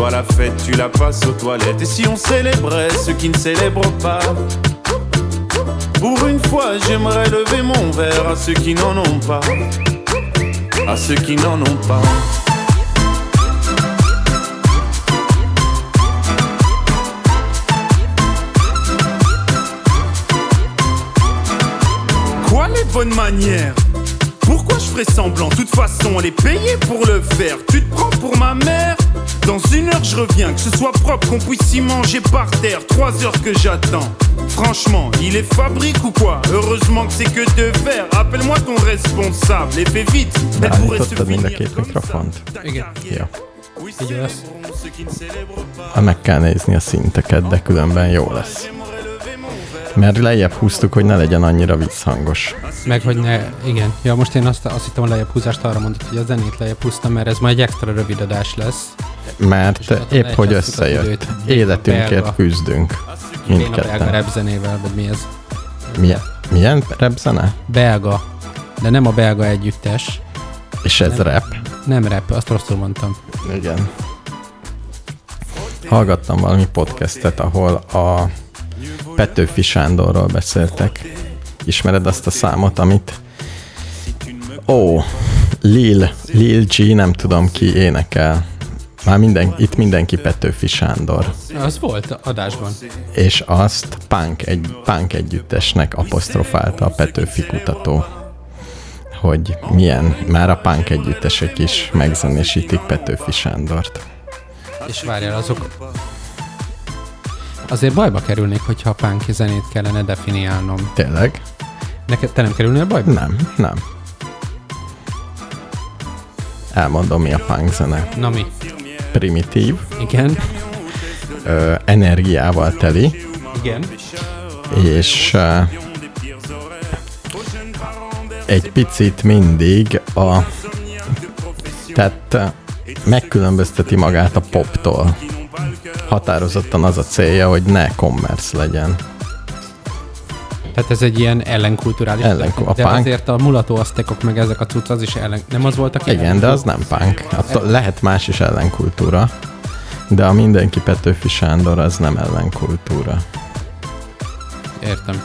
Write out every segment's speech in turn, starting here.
Toi la fête, tu la passes aux toilettes. Et si on célébrait ceux qui ne célèbrent pas? Pour une fois, j'aimerais lever mon verre à ceux qui n'en ont pas. À ceux qui n'en ont pas. Quoi les bonnes manières? Pourquoi je ferais semblant? Toute façon, elle est payée pour le faire. Tu te prends pour ma mère? Dans une heure, je reviens. Que ce soit propre, qu'on puisse y manger par terre. Trois heures que j'attends. Franchement, il est fabrique ou quoi Heureusement que c'est que de verre. Appelle-moi ton responsable et fais vite. Elle pourrait se finir comme ça. mikrofont? Ta Igen. Így lesz. pas. Ha meg kell nézni a szinteket, de különben jó lesz. Mert lejjebb húztuk, hogy ne legyen annyira visszhangos. Meg hogy ne, igen. Ja, most én azt, azt hittem a lejjebb húzást arra mondod, hogy a zenét lejjebb húztam, mert ez majd egy extra rövid adás lesz. Mert ott épp hogy összejött. időt. Életünkért küzdünk. Én a belga Mindketten. rap zenével, vagy mi ez? Milyen, milyen rap zene? Belga. De nem a belga együttes. És ez Nem. rap. Nem rap, azt rosszul mondtam. Igen. Hallgattam valami podcastet, ahol a Petőfi Sándorról beszéltek. Ismered azt a számot, amit... Ó, Lil, Lil G, nem tudom ki énekel. Már minden, itt mindenki Petőfi Sándor. Az volt adásban. És azt punk, egy, punk együttesnek apostrofálta a Petőfi kutató hogy milyen, már a punk együttesek is megzenésítik Petőfi Sándort. És várjál, azok... Azért bajba kerülnék, hogyha a punk zenét kellene definiálnom. Tényleg? Neked te nem kerülnél bajba? Nem, nem. Elmondom, mi a punk zene. Na mi? Primitív, Igen? ö, energiával teli, Igen? és ö, egy picit mindig a tehát megkülönbözteti magát a poptól. Határozottan az a célja, hogy ne commerce legyen. Tehát ez egy ilyen ellenkulturális. Ellenku- a de punk- azért a mulató aztekok meg ezek a cucc az is ellen... Nem az volt, aki Igen, de az nem punk. Attól lehet más is ellenkultúra, de a mindenki Petőfi Sándor az nem ellenkultúra. Értem.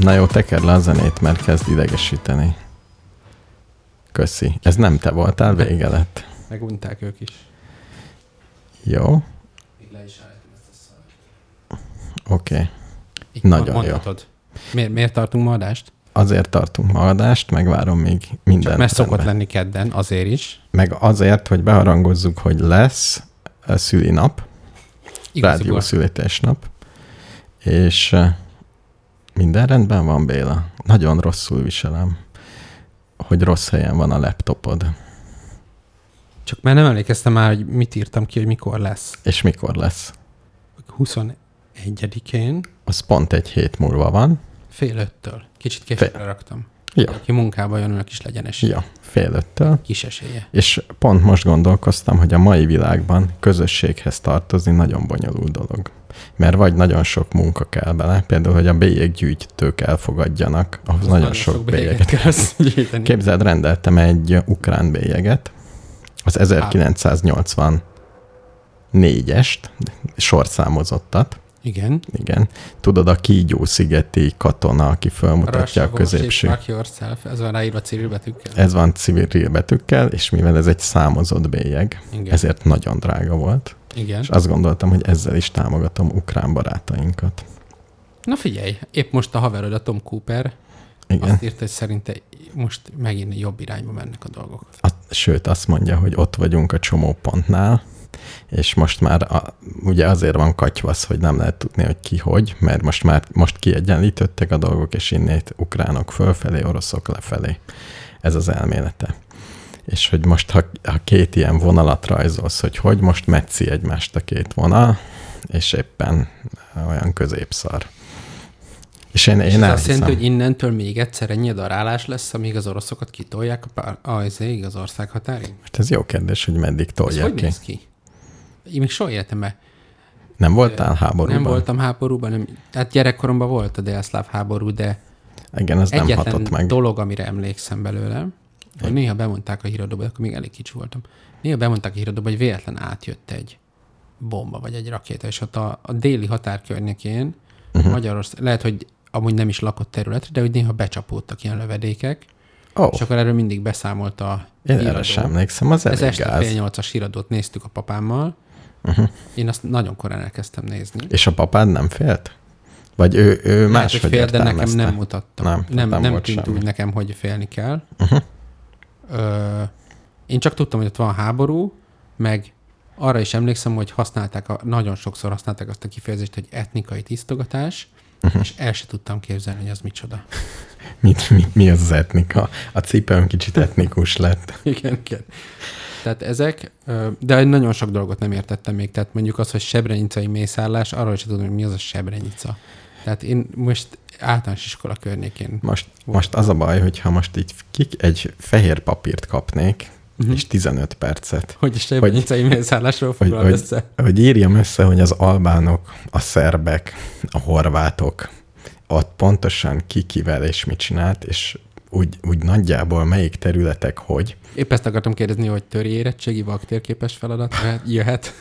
Na jó, tekerd le a zenét, mert kezd idegesíteni. Köszi. Ez nem te voltál, vége lett. Megunták ők is. Jó, oké. Okay. Nagyon mondhatod. Miért, miért tartunk ma adást? Azért tartunk ma adást, megvárom még minden. Mert szokott lenni kedden, azért is. Meg azért, hogy beharangozzuk, hogy lesz a szülinap, rádió Igaziból. születésnap, és minden rendben van, Béla. Nagyon rosszul viselem, hogy rossz helyen van a laptopod. Csak már nem emlékeztem már, hogy mit írtam ki, hogy mikor lesz. És mikor lesz? 21-én, Az pont egy hét múlva van. Fél öttől. Kicsit későbbre raktam. Ja, Aki munkába jön, annak is legyen esély. ja, fél öttől. Kis esélye. És pont most gondolkoztam, hogy a mai világban közösséghez tartozni nagyon bonyolult dolog. Mert vagy nagyon sok munka kell bele, például, hogy a bélyeggyűjtők elfogadjanak, ahhoz nagyon, sok bélyeget kell összegyűjteni. Képzeld, rendeltem egy ukrán bélyeget, az 1984-est, sorszámozottat, Igen. igen. Tudod, a kígyó-szigeti katona, aki felmutatja a Russia középső. Fuck yourself. Ez van ráírva civil betűkkel. Ez van civil betűkkel, és mivel ez egy számozott bélyeg, Igen. ezért nagyon drága volt. Igen. És azt gondoltam, hogy ezzel is támogatom ukrán barátainkat. Na figyelj, épp most a haverod, a Tom Cooper, Igen. azt írta, hogy szerinte most megint jobb irányba mennek a dolgok. A, sőt, azt mondja, hogy ott vagyunk a csomópontnál, és most már a, ugye azért van katyvasz, hogy nem lehet tudni, hogy ki hogy, mert most már most kiegyenlítődtek a dolgok, és innét ukránok fölfelé, oroszok lefelé. Ez az elmélete. És hogy most, ha, ha két ilyen vonalat rajzolsz, hogy hogy most metszi egymást a két vonal, és éppen olyan középszar. És én, És én ez azt jelenti, hogy innentől még egyszer ennyi darálás lesz, amíg az oroszokat kitolják a pár, azért az ország határig? Most ez jó kérdés, hogy meddig Ez tolják hogy ki. néz ki? Én még soha életemben Nem voltál háborúban? nem voltam háborúban, nem, hát gyerekkoromban volt a délszláv háború, de Igen, ez nem hatott meg. dolog, amire emlékszem belőle, hogy néha bemondták a híradóba, akkor még elég kicsi voltam, néha bemondták a híradóba, hogy véletlen átjött egy bomba, vagy egy rakéta, és ott a, a déli határ környékén Mhm. uh-huh. Magyarország, lehet, hogy amúgy nem is lakott területre, de hogy néha becsapódtak ilyen lövedékek, Ó, és akkor erről mindig beszámolt a én híradó. erre sem emlékszem, az Ez elég este fél nyolcas híradót néztük a papámmal. Uh-huh. Én azt nagyon korán elkezdtem nézni. És a papád nem félt? Vagy ő, ő Lehet, máshogy hogy fél, de nekem nem mutatta. Nem, Nem, nem, nem tűnt semmi. úgy nekem, hogy félni kell. Uh-huh. Ö, én csak tudtam, hogy ott van háború, meg arra is emlékszem, hogy használták, a, nagyon sokszor használták azt a kifejezést, hogy etnikai tisztogatás, uh-huh. és el se tudtam képzelni, hogy az micsoda. Mit, mi, mi az az etnika? A cipőm kicsit etnikus lett. igen, igen. Tehát ezek, de nagyon sok dolgot nem értettem még. Tehát mondjuk az, hogy sebrenyicai mészállás, arról sem tudom, hogy mi az a sebrenyica. Tehát én most általános iskola környékén Most, most az a baj, hogyha most így kik egy fehér papírt kapnék, uh-huh. és 15 percet, hogy a sebrenyicai mészállásról hogy, foglal hogy, össze. hogy írjam össze, hogy az albánok, a szerbek, a horvátok, ott pontosan ki kivel és mit csinált, és úgy, úgy nagyjából melyik területek hogy. Épp ezt akartam kérdezni, hogy töri érettségi vaktérképes feladat jöhet-.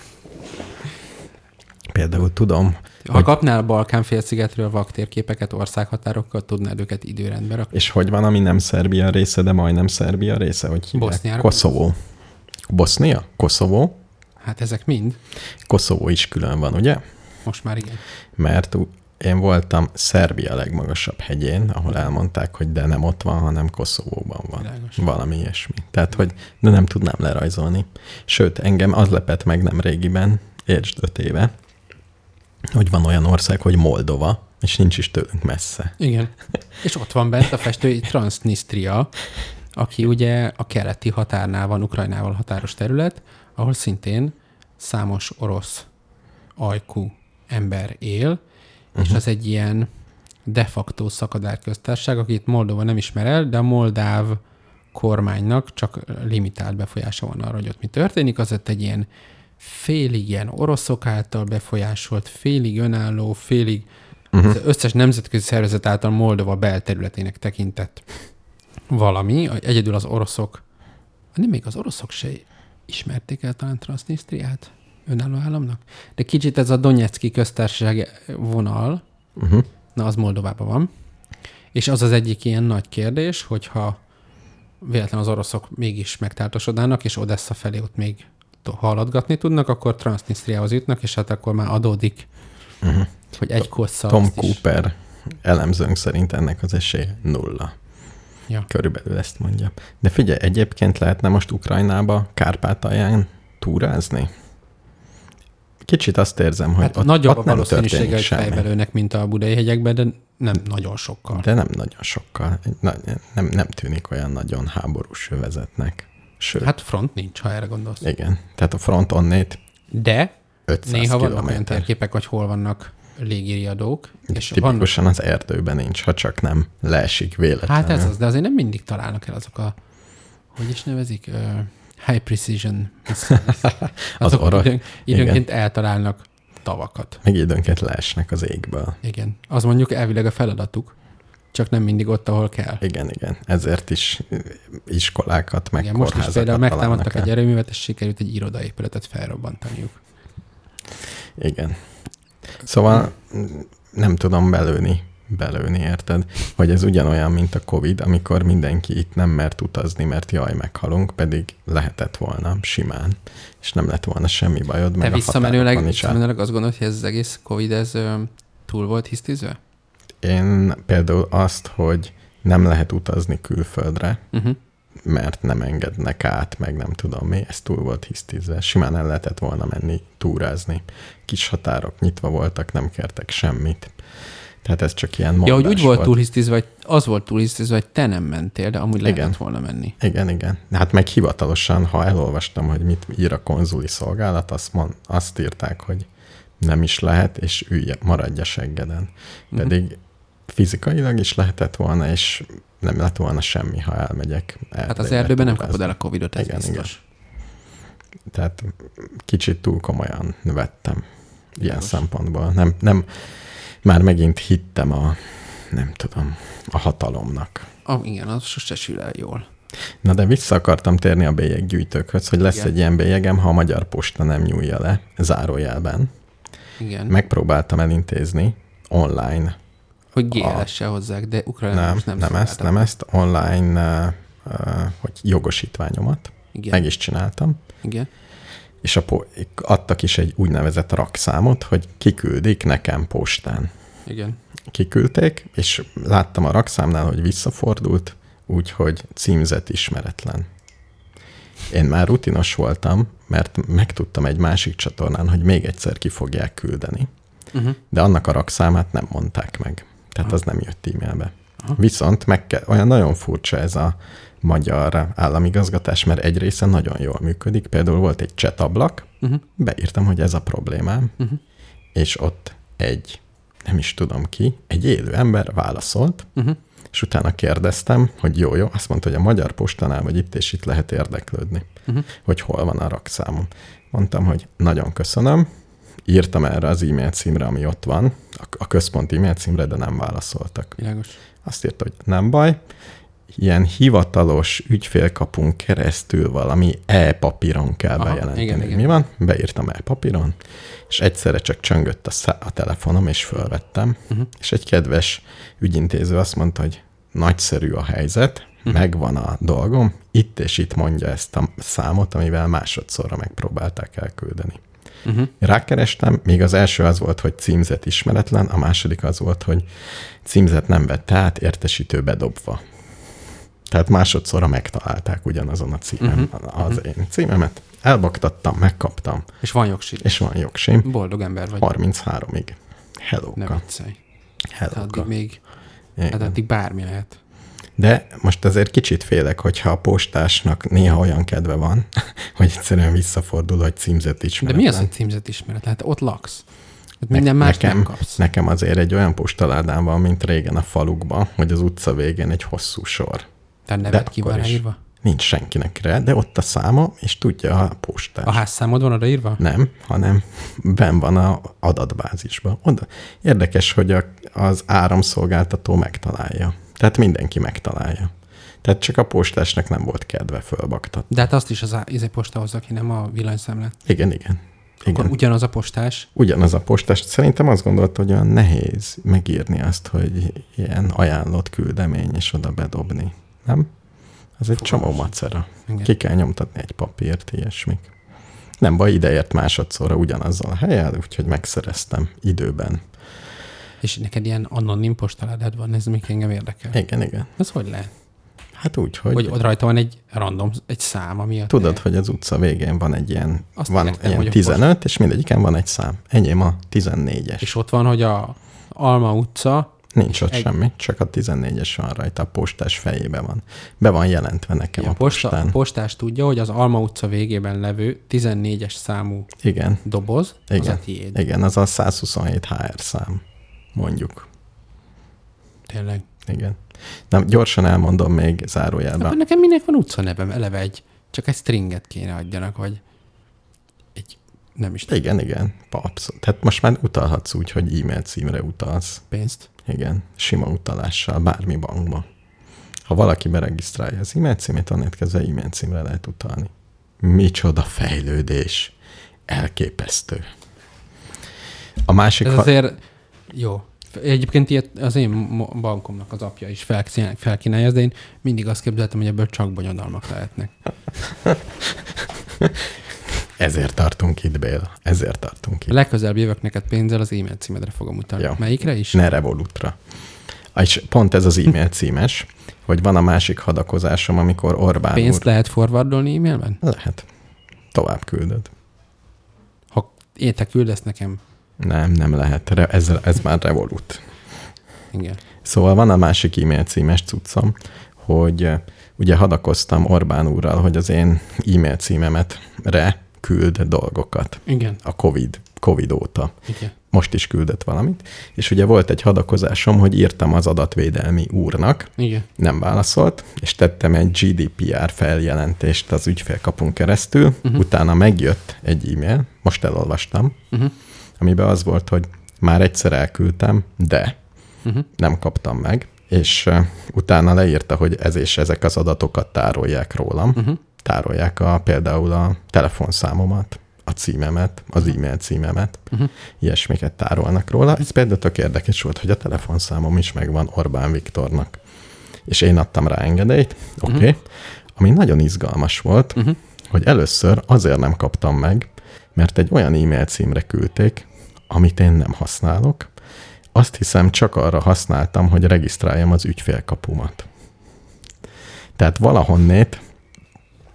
Például tudom, Ha Hogy- kapnál a Balkán félszigetről vaktérképeket országhatárokkal, tudnád őket időrendbe rakni. és hogy van, ami nem Szerbia része, de majdnem Szerbia része, hogy hívják? Boszniára Koszovó. Bosznia? Koszovó? Hát ezek mind. Koszovó is külön van, ugye? Most már igen. Mert én voltam Szerbia legmagasabb hegyén, ahol elmondták, hogy de nem ott van, hanem Koszovóban van. Világos. Valami ilyesmi. Tehát, hogy de nem tudnám lerajzolni. Sőt, engem az lepett meg nem régiben, értsd öt éve, hogy van olyan ország, hogy Moldova, és nincs is tőlünk messze. Igen. És ott van bent a festői Transnistria, aki ugye a keleti határnál van, Ukrajnával határos terület, ahol szintén számos orosz ajkú ember él, uh-huh. és az egy ilyen de facto szakadárköztársaság, akit Moldova nem ismer el, de a moldáv kormánynak csak limitált befolyása van arra, hogy ott mi történik. Az ott egy ilyen félig ilyen oroszok által befolyásolt, félig önálló, félig uh-huh. az összes nemzetközi szervezet által Moldova belterületének tekintett valami. Egyedül az oroszok, nem még az oroszok se ismerték el talán Transnistriát önálló államnak, de kicsit ez a Donetszki köztársaság vonal, Uh-huh. na az Moldovában van, és az az egyik ilyen nagy kérdés, hogyha véletlen az oroszok mégis megtáltosodnának, és Odessa felé ott még haladgatni tudnak, akkor Transnistriához jutnak, és hát akkor már adódik, Uh-huh. hogy egy kossza Tom is- Cooper elemzőnk szerint ennek az esélye nulla. Ja. Körülbelül ezt mondja. De figyelj, egyébként lehetne most Ukrajnába, Kárpátalján túrázni? Kicsit azt érzem, hogy Hát ott, nagyobb ott a valószínűsége, hogy fejbelőnek, mint a budai hegyekben, de nem nagyon sokkal. De nem nagyon sokkal. Na, nem, nem tűnik olyan nagyon háborús övezetnek. Sőt, hát, front nincs, ha erre gondolsz. igen. Tehát a front onnét De 500 néha vannak olyan kilométer. térképek, hogy hol vannak légiriadók, és vannak Tipikusan az erdőben nincs, ha csak nem leesik véletlenül. Hát ez az, de azért nem mindig találnak el azok a, hogy is nevezik, high precision. Az Azok orosz- időn, időnként eltalálnak tavakat. Meg időnként leesnek az égből. Igen. Az mondjuk elvileg a feladatuk, csak nem mindig ott, ahol kell. Igen, igen. Ezért is iskolákat, meg Igen, most is például megtámadtak egy erőművet, és sikerült egy irodaépületet felrobbantaniuk. Igen. Szóval mm, nem tudom belőni, belőni, érted? Hogy ez ugyanolyan, mint a Covid, amikor mindenki itt nem mert utazni, mert jaj, meghalunk, pedig lehetett volna simán, és nem lett volna semmi bajod, Te visszamenőleg, visszamenőleg azt gondolod, hogy ez az egész Covid ez ö, túl volt hisztizve? Én például azt, hogy nem lehet utazni külföldre, Uh-huh. mert nem engednek át, meg nem tudom mi, ez túl volt hisztizve. Simán el lehetett volna menni túrázni. Kis határok nyitva voltak, nem kértek semmit. Tehát ez csak ilyen Ja, hogy úgy volt túl hisztizve, hogy az volt túl hisztizve, hogy te nem mentél, de amúgy Igen. lehetett volna menni. Igen, igen. Hát meg hivatalosan, ha elolvastam, hogy mit ír a konzuli szolgálat, azt, mond, azt írták, hogy nem is lehet, és ülj, maradj a seggeden. Mhm. Pedig fizikailag is lehetett volna, és nem lett volna semmi, ha elmegyek. Hát az erdőben nem kapod el a Covid-ot, ez Igen, biztos. igen. Tehát kicsit túl komolyan vettem ilyen Világos. szempontból. Nem, nem, már megint hittem a, nem tudom, a hatalomnak. Ah, igen, az sose sül el jól. Na de vissza akartam térni a bélyeggyűjtőkhöz, hogy lesz Igen. egy ilyen bélyegem, ha a Magyar Posta nem nyúlja le, zárójelben. Igen. Megpróbáltam elintézni online. hogy GLS-sel hozzák, de most nem, nem nem ezt, nem ezt, online, uh, uh, hogy jogosítványomat. Igen, Meg is csináltam. igen. És a adtak is egy úgynevezett rakszámot, hogy kiküldik nekem postán. Igen. Kiküldték, és láttam a rakszámnál, hogy visszafordult, úgyhogy címzet ismeretlen. Én már rutinos voltam, mert megtudtam egy másik csatornán, hogy még egyszer ki fogják küldeni, Uh-huh. de annak a rakszámát nem mondták meg. Tehát Aha. az nem jött e-mailbe. Aha. Viszont meg kell, olyan nagyon furcsa ez a magyar államigazgatás, mert egy része nagyon jól működik. Például volt egy chat ablak, Uh-huh. beírtam, hogy ez a problémám, Uh-huh. és ott egy, nem is tudom ki, egy élő ember válaszolt, Uh-huh. és utána kérdeztem, hogy jó, jó, azt mondta, hogy a Magyar Postánál vagy itt, és itt lehet érdeklődni, Uh-huh. hogy hol van a rakszámom. Mondtam, hogy nagyon köszönöm, írtam erre az e-mail címre, ami ott van, a, a központi e-mail címre, de nem válaszoltak. Világos. Azt írta, hogy nem baj, ilyen hivatalos ügyfélkapunk keresztül valami e-papíron kell Aha, bejelenteni. igen, igen. Mi van? Beírtam e-papíron, és egyszerre csak csöngött a, szá- a telefonom, és fölvettem, Uh-huh. és egy kedves ügyintéző azt mondta, hogy nagyszerű a helyzet, Mhm. megvan a dolgom, itt és itt mondja ezt a számot, amivel másodszorra megpróbálták elküldeni. Uh-huh. Rákerestem, még az első az volt, hogy címzet ismeretlen, a második az volt, hogy címzet nem vette át, értesítő bedobva. Tehát másodszorra megtalálták ugyanazon a címem, Mhm. uh-huh. az én címemet. Elbaktattam, megkaptam, És van jogsid. és van jogsim. Boldog ember vagy. 33-ig. Ne Hellóka. viccelj. Hát Hellóka. addig még, hát Igen. addig bármi lehet. De most azért kicsit félek, hogyha a postásnak néha olyan kedve van, hogy egyszerűen visszafordul, hogy címzet De ismeretlen. mi az, hogy címzet ismeret? Hát ott laksz. Hát minden más nekem, nem kapsz. Nekem azért egy olyan postaládám van, mint régen a falukban, hogy az utca végén egy hosszú sor. Tehát nevet ki van akkor ráírva? Nincs senkinek rá, de ott a száma, és tudja a postás. A házszámod van odaírva? Nem, hanem ben van a adatbázisban. Oda. Érdekes, hogy a, az áramszolgáltató megtalálja. Tehát mindenki megtalálja. Tehát csak a postásnak nem volt kedve fölbaktatni. De hát azt is az izé posta hozza ki, nem a villanyszámlát. Igen, igen. Akkor igen. ugyanaz a postás. Ugyanaz a postás. Szerintem azt gondolta, hogy olyan nehéz megírni azt, hogy ilyen ajánlott küldemény, és oda bedobni. Nem? Ez egy csomó Fogalmas. macera. Igen. Ki kell nyomtatni egy papírt, ilyesmik. Nem baj, ideért másodszorra ugyanazzal a helyen, úgyhogy megszereztem időben. És neked ilyen anonim postaládád van, ez még engem érdekel. Igen, igen. Ez hogy lehet? Hát úgy, hogy, Hogy ott rajta van egy random, egy szám, ami a tudod, te- hogy az utca végén van egy ilyen, Azt van értem, ilyen hogy a 15, és mindegyiken van egy szám. Enyém a 14-es. És ott van, hogy a Alma utca, Nincs ott egy- semmi, csak a 14-es van rajta, a postás fejében van. Be van jelentve nekem a, a posta, a postán. postás tudja, hogy az Alma utca végében levő 14-es számú Igen, doboz, az Igen. a tiéd. igen, az a 127 HR szám, mondjuk. Tényleg. Igen. Nem, gyorsan elmondom még zárójelben. Akkor nekem minek van utca nevem? Eleve egy, csak egy stringet kéne adjanak, vagy egy, nem is Igen, igen, abszolút. Tehát most már utalhatsz úgy, hogy e-mail címre utalsz. pénzt. Igen, sima utalással, bármi bankba. Ha valaki beregisztrálja az e-mail címét, onnét kezdve e-mail címre lehet utalni. Micsoda fejlődés. Elképesztő. A másik... Ez ha- azért jó. Egyébként ilyet az én bankomnak az apja is felkínálja, de én mindig azt képzeltem, hogy ebből csak bonyodalmak lehetnek. Ezért tartunk itt, Béla. Ezért tartunk itt. legközelebb jövök neked pénzzel, az e-mail címedre fogom utalni. Jó. Melyikre is? Ne Revolutra. És pont ez az e-mail címes, hogy van a másik hadakozásom, amikor Orbán Pénzt úr... lehet forwardolni e-mailben? Lehet. Tovább küldöd. Ha én te küldesz nekem, Nem, nem lehet. Re- Ez, ez már Revolut. igen. Szóval van a másik e-mail címes cuccom, hogy eh, ugye hadakoztam Orbán úrral, hogy az én e-mail címemet re küld dolgokat Igen. a COVID Covid óta. Igen. Most is küldött valamit. És ugye volt egy hadakozásom, hogy írtam az adatvédelmi úrnak, Igen. nem válaszolt, és tettem egy GDPR feljelentést az ügyfélkapun keresztül, uh-huh. utána megjött egy e-mail, most elolvastam, Uh-huh. amiben az volt, hogy már egyszer elküldtem, de Uh-huh. nem kaptam meg, és uh, utána leírta, hogy ez és ezek az adatokat tárolják rólam. Uh-huh. Tárolják a, például a telefonszámomat, a címemet, az e-mail címemet, Uh-huh. ilyesmiket tárolnak róla. Ez például tök érdekes volt, hogy a telefonszámom is megvan Orbán Viktornak. És én adtam rá engedélyt, oké. Okay. Ami nagyon izgalmas volt, Uh-huh. hogy először azért nem kaptam meg, mert egy olyan e-mail címre küldték, amit én nem használok. Azt hiszem, csak arra használtam, hogy regisztráljam az ügyfélkapumat. Tehát valahonnét,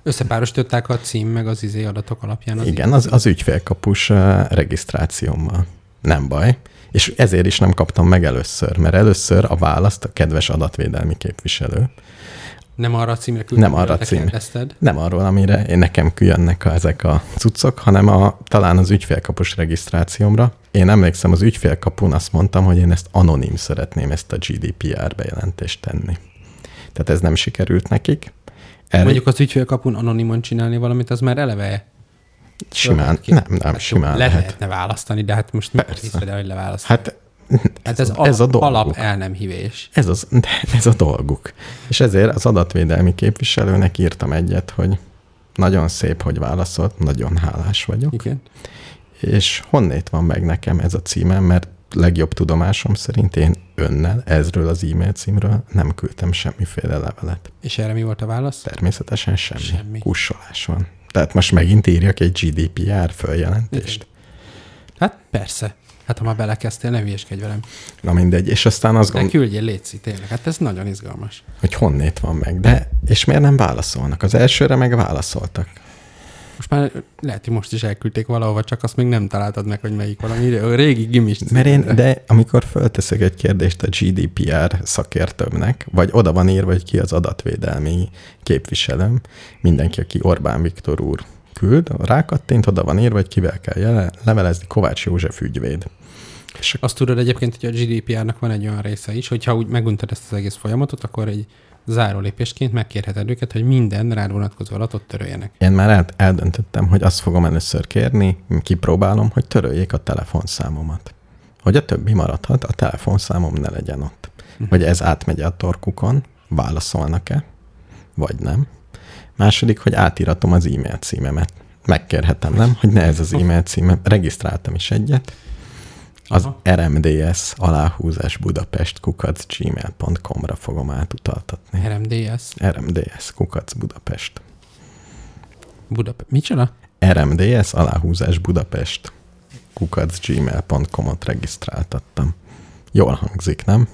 Összepárosították a cím meg az izé adatok alapján. Az igen, az, az ügyfélkapus regisztrációmmal. Nem baj. És ezért is nem kaptam meg először, mert először a választ a kedves adatvédelmi képviselő Nem arra a címre küldtek, Nem arra a kérdezted. Nem arról, amire én nekem jönnek a, ezek a cuccok, hanem a, talán az ügyfélkapus regisztrációmra. Én emlékszem, az ügyfélkapun azt mondtam, hogy én ezt anonim szeretném ezt a GDPR bejelentést tenni. Tehát ez nem sikerült nekik. Erre Mondjuk az ügyfélkapun anonimon csinálni valamit, az már eleve simán, nem, nem, Hát simán le lehet. lehetne választani, de hát most Persze. hiszed el, hogy leválasztani? Hát hát ez, ez, ez a alap, alap dolguk. el nem hívés. Ez, az, ez a dolguk. És ezért az adatvédelmi képviselőnek írtam egyet, hogy nagyon szép, hogy válaszolt, nagyon hálás vagyok. Igen. És honnét van meg nekem ez a címem, mert legjobb tudomásom szerint én önnel, ezről az e-mail címről nem küldtem semmiféle levelet. És erre mi volt a válasz? Természetesen semmi. Semmi. Kussolás van. Tehát most megint írjak egy GDPR följelentést. Hát persze. Hát ha már belekezdtél, ne hülyeskedj velem. Na mindegy. És aztán azt gondolom, küldjél, létszik tényleg. Hát ez nagyon izgalmas. hogy honnét van meg. De, és miért nem válaszolnak? Az elsőre meg válaszoltak. Most már lehet, hogy most is elküldték valahova, csak azt még nem találtad meg, hogy melyik valami a régi gimis Mert én, de amikor fölteszek egy kérdést a GDPR szakértőmnek, vagy oda van írva, hogy ki az adatvédelmi képviselőm, mindenki, aki Orbán Viktor úr küld, rákattint, oda van írva, hogy kivel kell jele, levelezni, Kovács József ügyvéd. És Azt tudod egyébként, hogy a GDPR-nak van egy olyan része is, hogyha úgy meguntad ezt az egész folyamatot, akkor egy záró lépésként megkérheted őket, hogy minden rád vonatkozó adatot töröljenek. én már el, eldöntöttem, hogy azt fogom először kérni, kipróbálom, hogy töröljék a telefonszámomat. Hogy a többi maradhat, a telefonszámom ne legyen ott. Hogy ez átmegy a torkukon, válaszolnak-e, vagy nem. Második, hogy átiratom az e-mail címemet. Megkérhetem, nem? Hogy ne ez az e-mail címem. Regisztráltam is egyet. Az Aha. RMDS aláhúzás Budapest kukac gmail.com-ra fogom átutaltatni. RMDS, RMDS kukac Budapest. Budapest. Micsoda? RMDS aláhúzás Budapest kukac gmail.com-ot regisztráltattam. Jól hangzik, nem?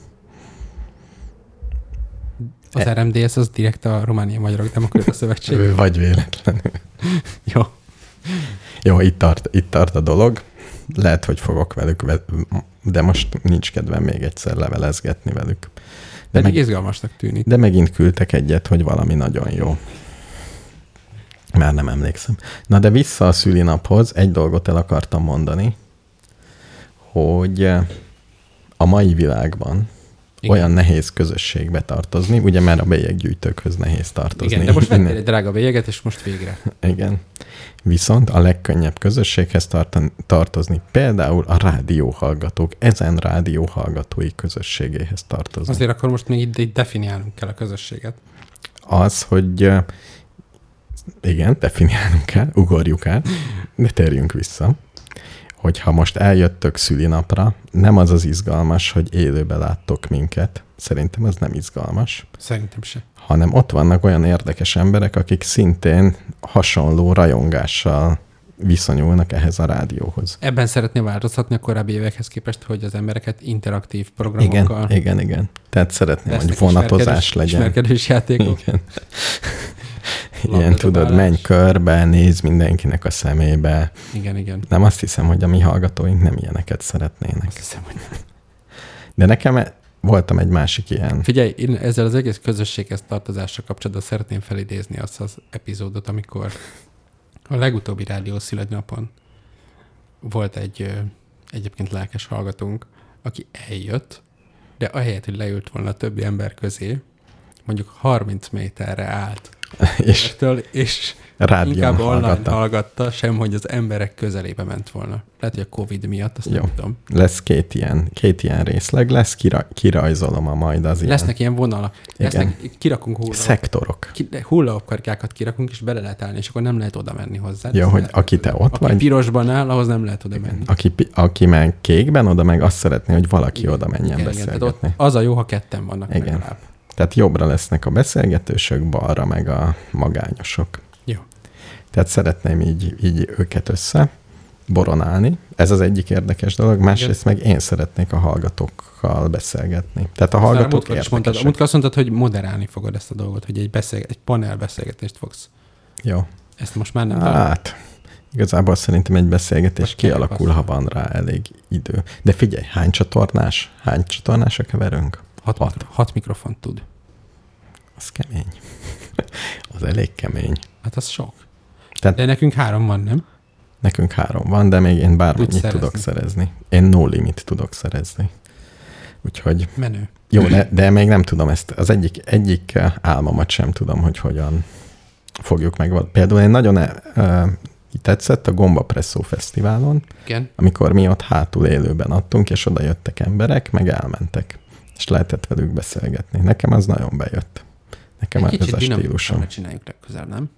Az RMDS az direkt a Románia Magyarok Demokrata Szövetség. Vagy véletlenül. Jó. Jó, itt tart, itt tart a dolog. Lehet, hogy fogok velük, ve- de most nincs kedvem még egyszer levelezgetni velük. De, Pedig meg, izgalmasnak tűnik. de megint küldtek egyet, hogy valami nagyon jó. Már nem emlékszem. Na de vissza a szülinaphoz, egy dolgot el akartam mondani, hogy eh, a mai világban Igen. Olyan nehéz közösségbe tartozni, ugye már a bélyeggyűjtőkhöz nehéz tartozni. Igen, de most vettél egy drága bélyeget, és most végre. igen. Viszont a legkönnyebb közösséghez tartani, tartozni például a rádióhallgatók, ezen rádióhallgatói közösségéhez tartozni. Azért akkor most még itt, itt definiálnunk kell a közösséget. Az, hogy igen, definiálnunk kell, ugorjuk át, de térjünk vissza, hogyha most eljöttök szülinapra, nem az az izgalmas, hogy élőbe láttok minket, szerintem az nem izgalmas, Szerintem se. hanem ott vannak olyan érdekes emberek, akik szintén hasonló rajongással viszonyulnak ehhez a rádióhoz. Ebben szeretné változtatni a korábbi évekhez képest, hogy az embereket interaktív programokkal Igen, igen, igen. Tehát szeretném, hogy vonatozás ismerkedős- legyen. Ismerkedős játékok. Igen. Ilyen tudod, menj körbe, néz mindenkinek a szemébe. Igen, igen. Nem azt hiszem, hogy a mi hallgatóink nem ilyeneket szeretnének. Azt hiszem, hogy nem. De nekem voltam egy másik ilyen. Figyelj, én ezzel az egész közösséghez tartozásra kapcsolatban szeretném felidézni azt az epizódot, amikor a legutóbbi rádió születnapon volt egy egyébként lelkes hallgatónk, aki eljött, de ahelyett, hogy leült volna a többi ember közé, mondjuk 30 méterre állt És ettől, és inkább online hallgatta. hallgatta, sem, hogy az emberek közelébe ment volna. Lehet, hogy a Covid miatt, azt Jó. nem tudom. Lesz két ilyen, két ilyen részleg lesz, kira, kirajzolom a majd az ilyen Lesznek ilyen vonalak. Lesznek, kirakunk hulla, szektorok. ki, hullaopkarkákat kirakunk, és bele lehet állni, és akkor nem lehet oda menni hozzá. Jó, hogy aki te ott Aki vagy, pirosban áll, ahhoz nem lehet oda menni. aki, aki meg kékben, oda meg azt szeretné, hogy valaki oda menjen Igen, igen, beszélgetni. ott az a jó, ha ketten vannak Igen. legalább. Tehát jobbra lesznek a beszélgetősök, balra meg a magányosok. Jó. Tehát szeretném így, így őket össze boronálni. Ez az egyik érdekes dolog. Másrészt meg én szeretnék a hallgatókkal beszélgetni. Tehát a hallgatók múltkor is mondtad, múltkor azt mondtad, hogy moderálni fogod ezt a dolgot, hogy egy, beszélget, egy panel beszélgetést fogsz. Jó. Ezt most már nem. Hát, igazából szerintem egy beszélgetés Vagy kialakul, ha van rá elég idő. De figyelj, hány csatornás? Hány csatornás a keverőnk? Hat, hat. mikro, hat mikrofont tud. Az kemény. az elég kemény. Hát az sok. Tehát- De nekünk három van, nem? Nekünk három van, de még én bármennyit Tudsz tudok szerezni. szerezni. Én no limit tudok szerezni. Úgyhogy Menő. jó, de, de még nem tudom ezt. Az egyik, egyik álmomat sem tudom, hogy hogyan fogjuk meg. Például én nagyon uh, tetszett a Gomba Presszó Fesztiválon, Igen. amikor mi ott hátul élőben adtunk, és oda jöttek emberek, meg elmentek, és lehetett velük beszélgetni. Nekem az nagyon bejött. Nekem Egy ez a stílusom. csináljuk legközelebb, nem?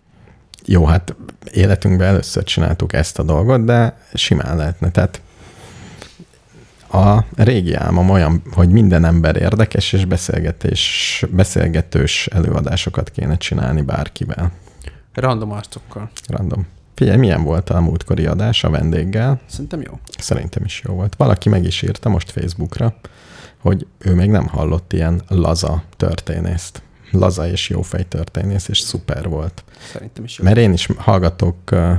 Jó, hát életünkben először csináltuk ezt a dolgot, de simán lehetne. Tehát a régi álmom olyan, hogy minden ember érdekes, és beszélgetés, beszélgetős előadásokat kéne csinálni bárkivel. Random arcokkal. Random. Figyelj, milyen volt a múltkori adás a vendéggel? Szerintem jó. Szerintem is jó volt. Valaki meg is írta most Facebookra, hogy ő még nem hallott ilyen laza történészt. Laza és jófej történész, és szuper volt. Szerintem is jó. Mert én is hallgatok uh,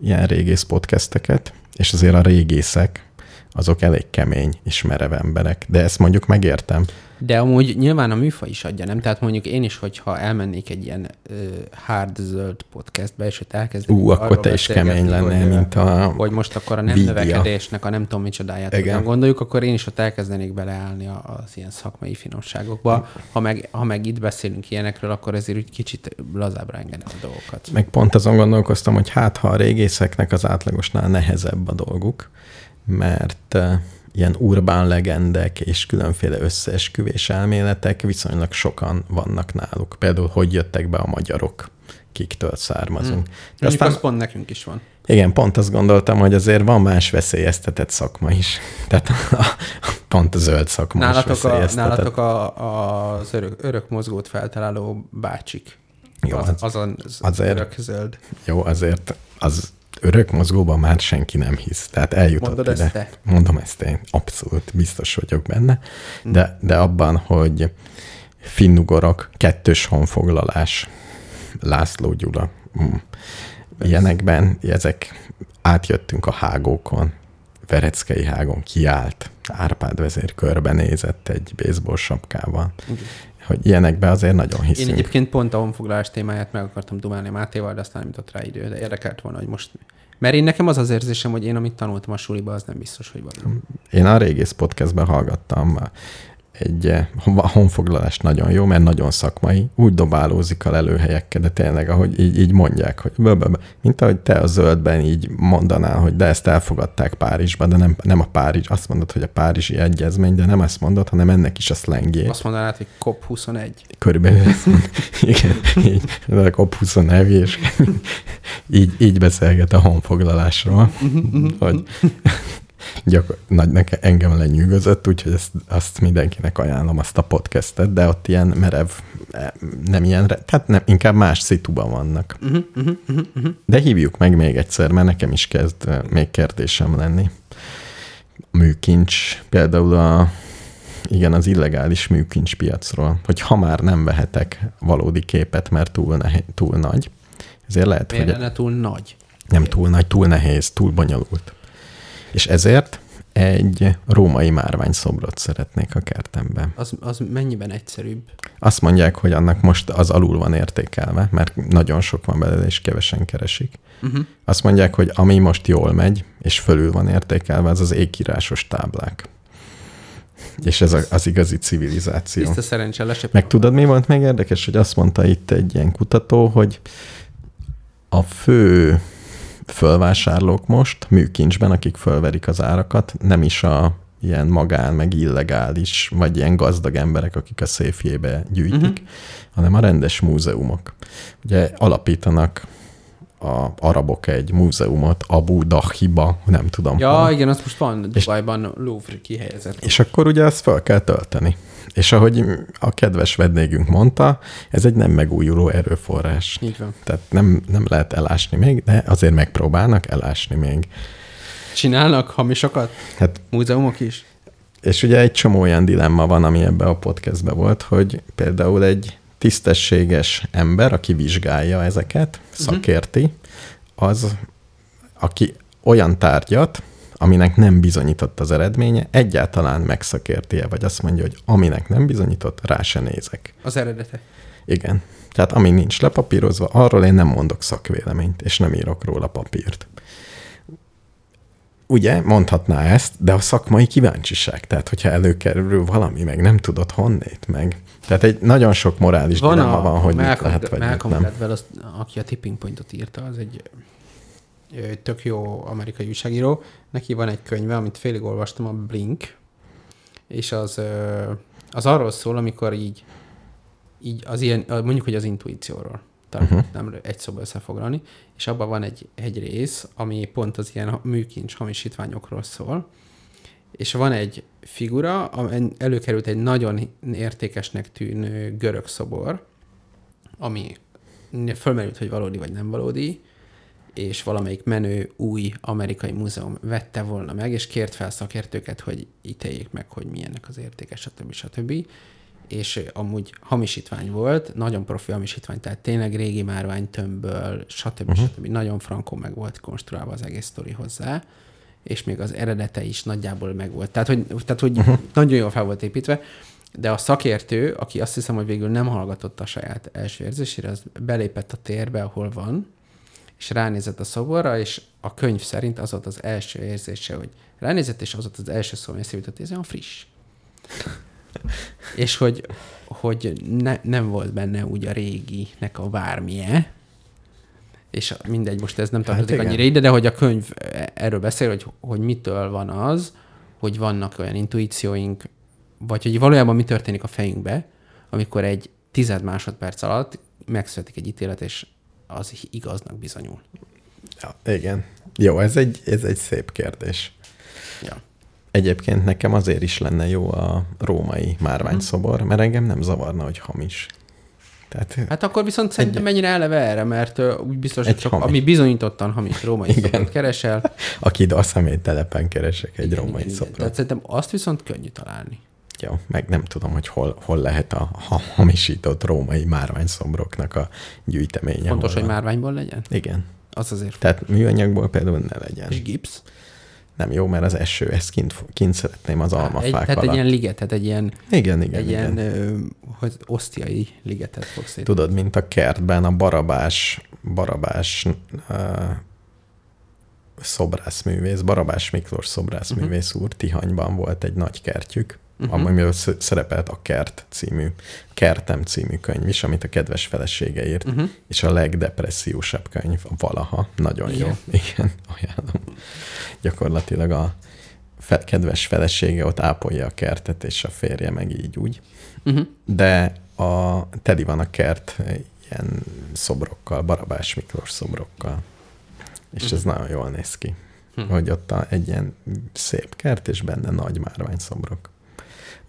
ilyen régész podcasteket, és azért a régészek azok elég kemény és merev emberek. De ezt mondjuk megértem. De amúgy nyilván a műfaj is adja, nem? Tehát mondjuk én is, hogyha elmennék egy ilyen ö, hard zöld podcastbe, és ott elkezdenék Ú, akkor te is kemény lennél, hogy, mint a... hogy most akkor a nem Vidia. növekedésnek a nem tudom micsodáját Igen. gondoljuk, akkor én is ott elkezdenék beleállni az ilyen szakmai finomságokba. Ha meg, ha meg itt beszélünk ilyenekről, akkor ezért úgy kicsit lazábbra engedem a dolgokat. Meg pont azon gondolkoztam, hogy hát ha a régészeknek az átlagosnál nehezebb a dolguk, mert uh, ilyen urbán legendek és különféle összeesküvés elméletek viszonylag sokan vannak náluk. Például, hogy jöttek be a magyarok, kiktől származunk. Hmm. De aztán, az pont nekünk is van. igen, pont azt gondoltam, hogy azért van más veszélyeztetett szakma is. Tehát a, pont a zöld szakma is Nálatok, a, veszélyeztetett. nálatok a, a, az örök, örök mozgót feltaláló bácsik. Jó, az, az- az, az azért- örök zöld. Jó, azért az örök mozgóban már senki nem hisz. Tehát eljutott Mondod ide. ezt te? Mondom ezt én, abszolút biztos vagyok benne. De, de abban, hogy finnugorok, kettős honfoglalás, László Gyula, mm. ilyenekben, ezek átjöttünk a hágókon, Vereckei hágon kiállt, Árpád vezér körbenézett egy baseball sapkával, hogy ilyenekben azért nagyon Én hiszünk. egyébként pont a honfoglalás témáját meg akartam dumálni Mátéval, de aztán nem jutott rá idő, de érdekelt volna, hogy most... Mert én nekem az az érzésem, hogy én, amit tanultam a suliba, az nem biztos, hogy van. Én a régész podcastben hallgattam egy eh, honfoglalás nagyon jó, mert nagyon szakmai, úgy dobálózik a lelőhelyekkel, de tényleg, ahogy így, így mondják, hogy bö, bö, bö. mint ahogy te a zöldben így mondanál, hogy de ezt elfogadták Párizsban, de nem, nem a Párizs, azt mondod, hogy a Párizsi Egyezmény, de nem ezt mondod, hanem ennek is a szlengjét. Azt mondanád, hogy COP21. Körülbelül ezt mond- igen, így, ez a COP21, és így, így beszélget a honfoglalásról, hogy gyakor, nagy, neke, engem lenyűgözött, úgyhogy ezt, azt mindenkinek ajánlom, azt a podcastet, de ott ilyen merev, eh, nem ilyen, tehát nem, inkább más szituban vannak. De hívjuk meg még egyszer, mert nekem is kezd eh, még kérdésem lenni. Műkincs, például a, igen, az illegális műkincs piacról, hogy ha már nem vehetek valódi képet, mert túl, nehe, túl nagy, ezért lehet, Miért hogy lenne túl nagy? nem túl nagy, túl nehéz, túl bonyolult. És ezért egy római márványszobrot szeretnék a kertemben. Az, az mennyiben egyszerűbb? Azt mondják, hogy annak most az alul van értékelve, mert nagyon sok van belőle, és kevesen keresik. Uh-huh. Azt mondják, hogy ami most jól megy, és fölül van értékelve, az az égírásos táblák. És ez a, az igazi civilizáció. Tiszta szerencse lesep. Meg tudod, mi volt még érdekes, hogy azt mondta itt egy ilyen kutató, hogy a fő fölvásárlók most műkincsben, akik fölverik az árakat, nem is a ilyen magán, meg illegális, vagy ilyen gazdag emberek, akik a széfjébe gyűjtik, uh-huh. hanem a rendes múzeumok. Ugye alapítanak a arabok egy múzeumot Abu Dhabiba, nem tudom. Ja, hol. igen, az most van Dubajban Louvre kihelyezett. És akkor ugye azt fel kell tölteni. És ahogy a kedves vendégünk mondta, ez egy nem megújuló erőforrás. Így van. Tehát nem, nem lehet elásni még, de azért megpróbálnak elásni még. Csinálnak hamisokat? Hát, Múzeumok is? és ugye egy csomó olyan dilemma van, ami ebbe a podcastbe volt, hogy például egy tisztességes ember, aki vizsgálja ezeket, szakérti, az, aki olyan tárgyat, aminek nem bizonyított az eredménye, egyáltalán megszakérti-e, vagy azt mondja, hogy aminek nem bizonyított, rá se nézek. Az eredete. Igen. Tehát ami nincs lepapírozva, arról én nem mondok szakvéleményt, és nem írok róla papírt. Ugye, mondhatná ezt, de a szakmai kíváncsiság. Tehát, hogyha előkerül valami, meg nem tudod honnét, meg. Tehát egy nagyon sok morális van dilemma van, hogy mit lehet, vagy mit Malcolm nem. Gladwell, az, aki a Tipping Pointot írta, az egy ö, tök jó amerikai újságíró. Neki van egy könyve, amit félig olvastam, a Blink, és az, az arról szól, amikor így, így az ilyen, mondjuk, hogy az intuícióról. Tehát uh-huh. nem egy szóba összefoglalni, és abban van egy, egy rész, ami pont az ilyen műkincs hamisítványokról szól, és van egy figura, előkerült egy nagyon értékesnek tűnő görög szobor, ami fölmerült, hogy valódi vagy nem valódi, és valamelyik menő új amerikai múzeum vette volna meg, és kért fel szakértőket, hogy ítéljék meg, hogy milyennek az értéke, stb. stb. És amúgy hamisítvány volt, nagyon profi hamisítvány, tehát tényleg régi márvány tömbből, stb. Uh-huh. stb. Nagyon frankó meg volt konstruálva az egész sztori hozzá, és még az eredete is nagyjából meg volt. Tehát, hogy, tehát, hogy uh-huh. nagyon jól fel volt építve, de a szakértő, aki azt hiszem, hogy végül nem hallgatott a saját első érzésére, az belépett a térbe, ahol van, és ránézett a szoborra, és a könyv szerint az volt az első érzése, hogy ránézett, és az volt az első szó, ami eszébe jutott, ez olyan friss. és hogy, hogy ne, nem volt benne úgy a réginek a bármilye, és mindegy, most ez nem tartozik igen. annyira ide, de hogy a könyv erről beszél, hogy, hogy mitől van az, hogy vannak olyan intuícióink, vagy hogy valójában mi történik a fejünkbe, amikor egy tized másodperc alatt megszületik egy ítélet, és az igaznak bizonyul. Ja, igen. Jó, ez egy, ez egy szép kérdés. Ja. Egyébként nekem azért is lenne jó a római márványszobor, mert engem nem zavarna, hogy hamis. Tehát Hát akkor viszont szerintem mennyire eleve erre, mert úgy biztos, hogy csak hamis. ami bizonyítottan hamis római Igen. szobrot keresel. akit a személytelepen keresek egy római Igen, igen. szobrot. Tehát szerintem azt viszont könnyű találni. Jó, meg nem tudom, hogy hol, hol lehet a ha- hamisított római márványszobroknak a gyűjteménye. Fontos, hogy márványból legyen? Igen. Az azért. Tehát műanyagból például ne legyen. És gipsz? Nem jó, mert az eső, ezt kint, kint szeretném az egy, almafák tehát egy ilyen liget, tehát egy ilyen, Igen, igen, egy igen. ilyen ö, hogy osztiai ligetet fogsz szét. Tudod, mint a kertben a barabás, barabás uh, szobrászművész, Barabás Miklós szobrászművész uh-huh. úr, Tihanyban volt egy nagy kertjük, uh-huh. amivel sz- szerepelt a Kert című, Kertem című könyv is, amit a kedves felesége írt, uh-huh. és a legdepressziósabb könyv valaha. Nagyon Igen. jó. Igen, ajánlom. Gyakorlatilag a fe- kedves felesége ott ápolja a kertet, és a férje meg így úgy Uh-huh. de a, teli van a kert ilyen szobrokkal, Barabás Miklós szobrokkal. És ez nagyon jól néz ki. Hm. Hogy ott a, egy ilyen szép kert, és benne nagy márványszobrok.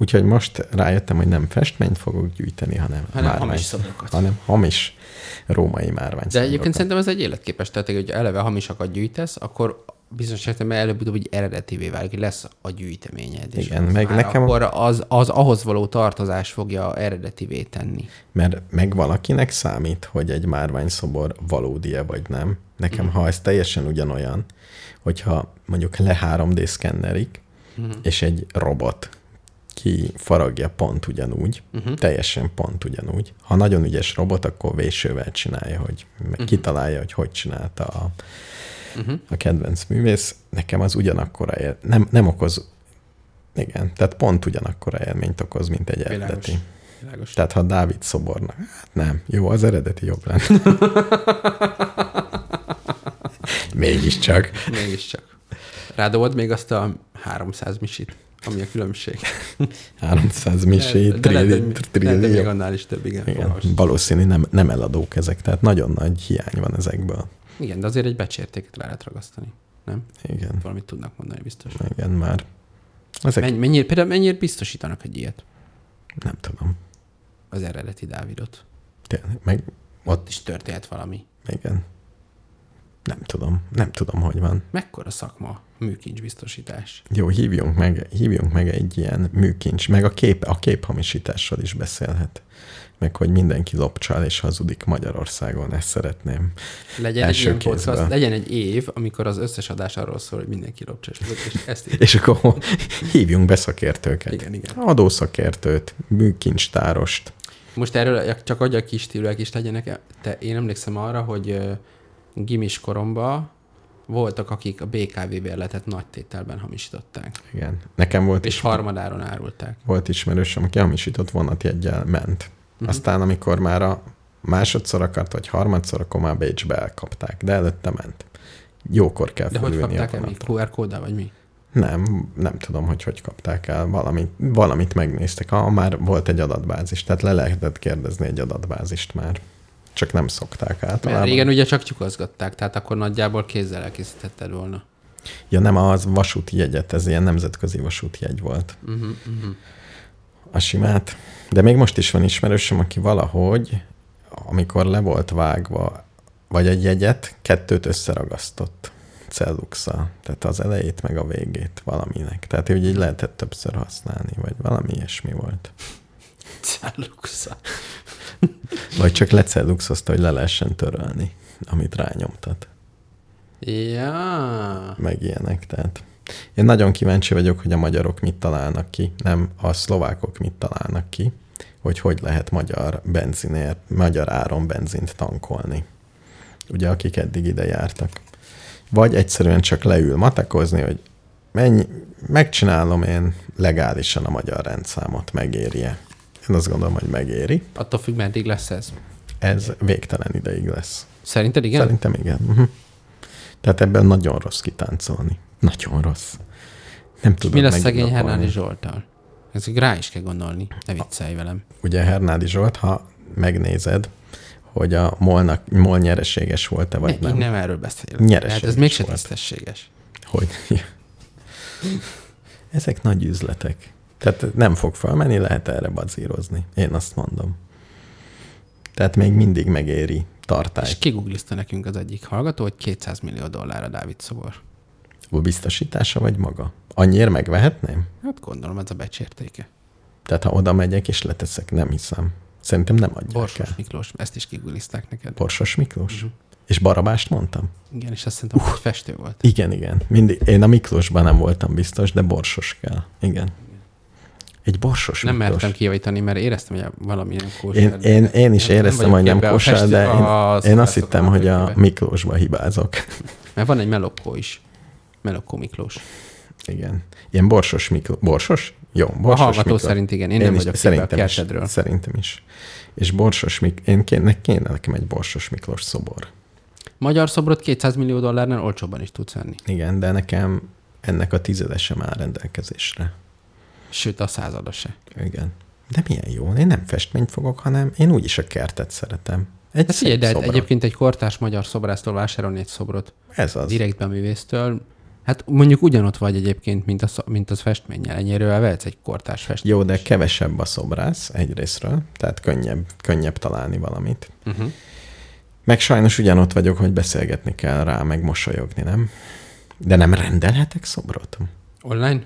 Úgyhogy most rájöttem, hogy nem festményt fogok gyűjteni, hanem, Hanem márvány- hamis szobrokat. Hanem hamis római márvány De egyébként szerintem ez egy életképes, tehát hogy eleve hamisakat gyűjtesz, akkor bizonyos értelemben előbb-utóbb így eredetivé válik, lesz a gyűjteményed. Igen, meg nekem- Akkor az, az ahhoz való tartozás fogja eredetivé tenni. Mert meg valakinek számít, hogy egy márványszobor valódi-e vagy nem. Nekem, ha ez teljesen ugyanolyan, hogyha mondjuk le 3D szkennerik, uh-huh. és egy robot ki faragja pont ugyanúgy, uh-huh. teljesen pont ugyanúgy. Ha nagyon ügyes robot, akkor vésővel csinálja, hogy uh-huh. kitalálja, hogy hogy csinálta a, uh-huh. a kedvenc művész. Nekem az ugyanakkora él, nem, nem okoz, igen, tehát pont ugyanakkora élményt okoz, mint egy Világos. eredeti. Világos. Tehát ha Dávid szobornak, hát nem, jó, az eredeti jobb lenne. Mégiscsak. Mégiscsak. Rádobod még azt a 300 misit, ami a különbség. 300 misé, De lehet, még trillió. annál is több, igen. Igen, fogalmas. valószínű nem, nem eladók ezek, tehát nagyon nagy hiány van ezekből. Igen, de azért egy becsértéket le lehet ragasztani. Nem? Igen, Valamit tudnak mondani biztos. igen, már. Ezek Menny, mennyire, például mennyire biztosítanak egy ilyet? nem tudom. Az eredeti Dávidot. Tényleg, meg Ott is történhet valami. igen. Nem tudom, nem tudom, hogy van. Mekkora szakma műkincs biztosítás? Jó, hívjunk meg, hívjunk meg egy ilyen műkincs, meg a, kép, a képhamisításról is beszélhet. Meg hogy mindenki lopcsál és hazudik Magyarországon, ezt szeretném. Legyen Első egy ilyen podcast, legyen egy év, amikor az összes adás arról szól, hogy mindenki lopcsásodik, és ezt így. És akkor hívjunk be szakértőket. Igen, igen. Adószakértőt, műkincstárost. Most erről csak adja kis tívülek is legyenek. Te, én emlékszem arra, hogy gimis koromban voltak, akik a BKV bérletet nagy tételben hamisították. Igen. Nekem volt, És is, harmadáron árulták. volt ismerősöm, aki hamisított vonatjeggyel ment. Uh-huh. Aztán, amikor már a másodszor akart, vagy harmadszor, akkor már Bécsbe elkapták, de előtte ment. Jókor kell De hogy kapták el vonatra. QR kóddal, vagy mi? Nem, nem tudom, hogy hogy kapták el. Valamit, valamit megnéztek. Ah, már volt egy adatbázis, tehát le lehetett kérdezni egy adatbázist már. Csak nem szokták Mert általában. régen ugye csak tyukozgatták, tehát akkor nagyjából kézzel elkészítetted volna. Ja, nem az vasúti jegyet, ez ilyen nemzetközi vasúti jegy volt. Uh-huh, uh-huh. A simát. De még most is van ismerősöm, aki valahogy, amikor le volt vágva, vagy egy jegyet, kettőt összeragasztott celluxa. Tehát az elejét meg a végét valaminek. Tehát hogy így lehetett többször használni, vagy valami ilyesmi volt. Celluxa. Vagy csak lecelluxozta, hogy le lehessen törölni, amit rányomtat. Ja. Meg ilyenek, tehát én nagyon kíváncsi vagyok, hogy a magyarok mit találnak ki, nem a szlovákok mit találnak ki, hogy hogy lehet magyar benzinért, magyar áron benzint tankolni. Ugye, akik eddig ide jártak. Vagy egyszerűen csak leül matekozni, hogy mennyi, megcsinálom én legálisan a magyar rendszámot, megéri-e. Én azt gondolom, hogy megéri. Attól függ, meddig lesz ez. Ez végtelen ideig lesz. Szerinted igen? Szerintem igen. Uh-huh. Tehát ebben nagyon rossz kitáncolni. Nagyon rossz. Nem tudom mi lesz szegény. Hernádi Zsoltal? Ez rá is kell gondolni. Ne viccelj velem. Ugye Hernádi Zsolt, ha megnézed, hogy a molnak, mol nyereséges volt-e, vagy Ne, nem. nem erről beszélek. Nyereséges Hát ez mégse volt. tisztességes. Hogy? Ezek nagy üzletek. Tehát nem fog felmenni, lehet erre bazírozni. Én azt mondom. Tehát még mindig megéri tartály. És kiguglizta nekünk az egyik hallgató, hogy 200 millió dollár a Dávid szobor. A biztosítása vagy maga? Annyira megvehetném? Hát gondolom, ez a becsértéke. Tehát ha oda megyek és leteszek, nem hiszem. Szerintem nem adják Borsos el. Miklós, ezt is kiguglizták neked. Borsos Miklós? Uh-huh. És Barabást mondtam? Igen, és azt szerintem, hogy festő volt. Igen, igen. Mindig. Én a Miklósban nem voltam biztos, de borsos kell. Igen. Egy borsos Nem Miklós. mertem kijavítani, mert éreztem, hogy valamilyen kóser. Én, én, én is Nem- nem éreztem, vagyok hogy nem a kosár, de én, a én azt hittem, hogy a. Miklósba hibázok. Mert van egy Melokkó is. Melokkó Miklós. Igen. Ilyen borsos Miklós. Borsos? Jó, A borsos hallgató Miklós. szerint igen, én, nem is- vagyok képbe a szerintem is. Szerintem is. És borsos Mik... Én kéne, kéne nekem egy borsos Miklós szobor. Magyar szobrot 200 millió dollárnál olcsóbban is tudsz venni. Igen, de nekem ennek a tizede sem áll rendelkezésre. Sőt, a százada se. Igen. De milyen jó. Én nem festményt fogok, hanem én úgyis a kertet szeretem. Egy Hát figyelj, de szobra. egyébként egy kortárs magyar szobrásztól vásárolni egy szobrot Ez az. direktben művésztől, hát mondjuk ugyanott vagy egyébként, mint, a, sz- mint az festménnyel. Ennyire vehetsz egy kortárs festményt. Jó, de kevesebb a szobrász egyrésztről, tehát könnyebb, könnyebb találni valamit. Uh-huh. Meg sajnos ugyanott vagyok, hogy beszélgetni kell rá, meg mosolyogni, nem? De nem rendelhetek szobrot? Online?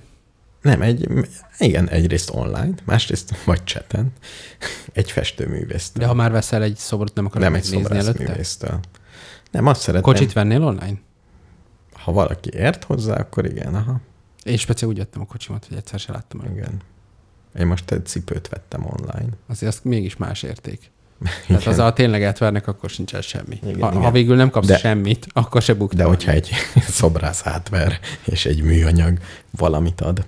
Nem, egy, igen, egyrészt online, másrészt vagy cseten, egy festőművésztől. De ha már veszel egy szobrot, nem akarod nem egy szobrászművésztől. Nem, azt szeretem, Kocsit vennél online? ha valaki ért hozzá, akkor igen, aha. Én speciál úgy vettem a kocsimat, hogy egyszer se láttam el. Igen. Én most egy cipőt vettem online. Azért az mégis más érték. Tehát az a tényleg eltvernek, akkor sincs el semmi. Igen, ha, igen. ha végül nem kapsz De, semmit, akkor se buktál. De hogyha egy szobrász átver, és egy műanyag valamit ad.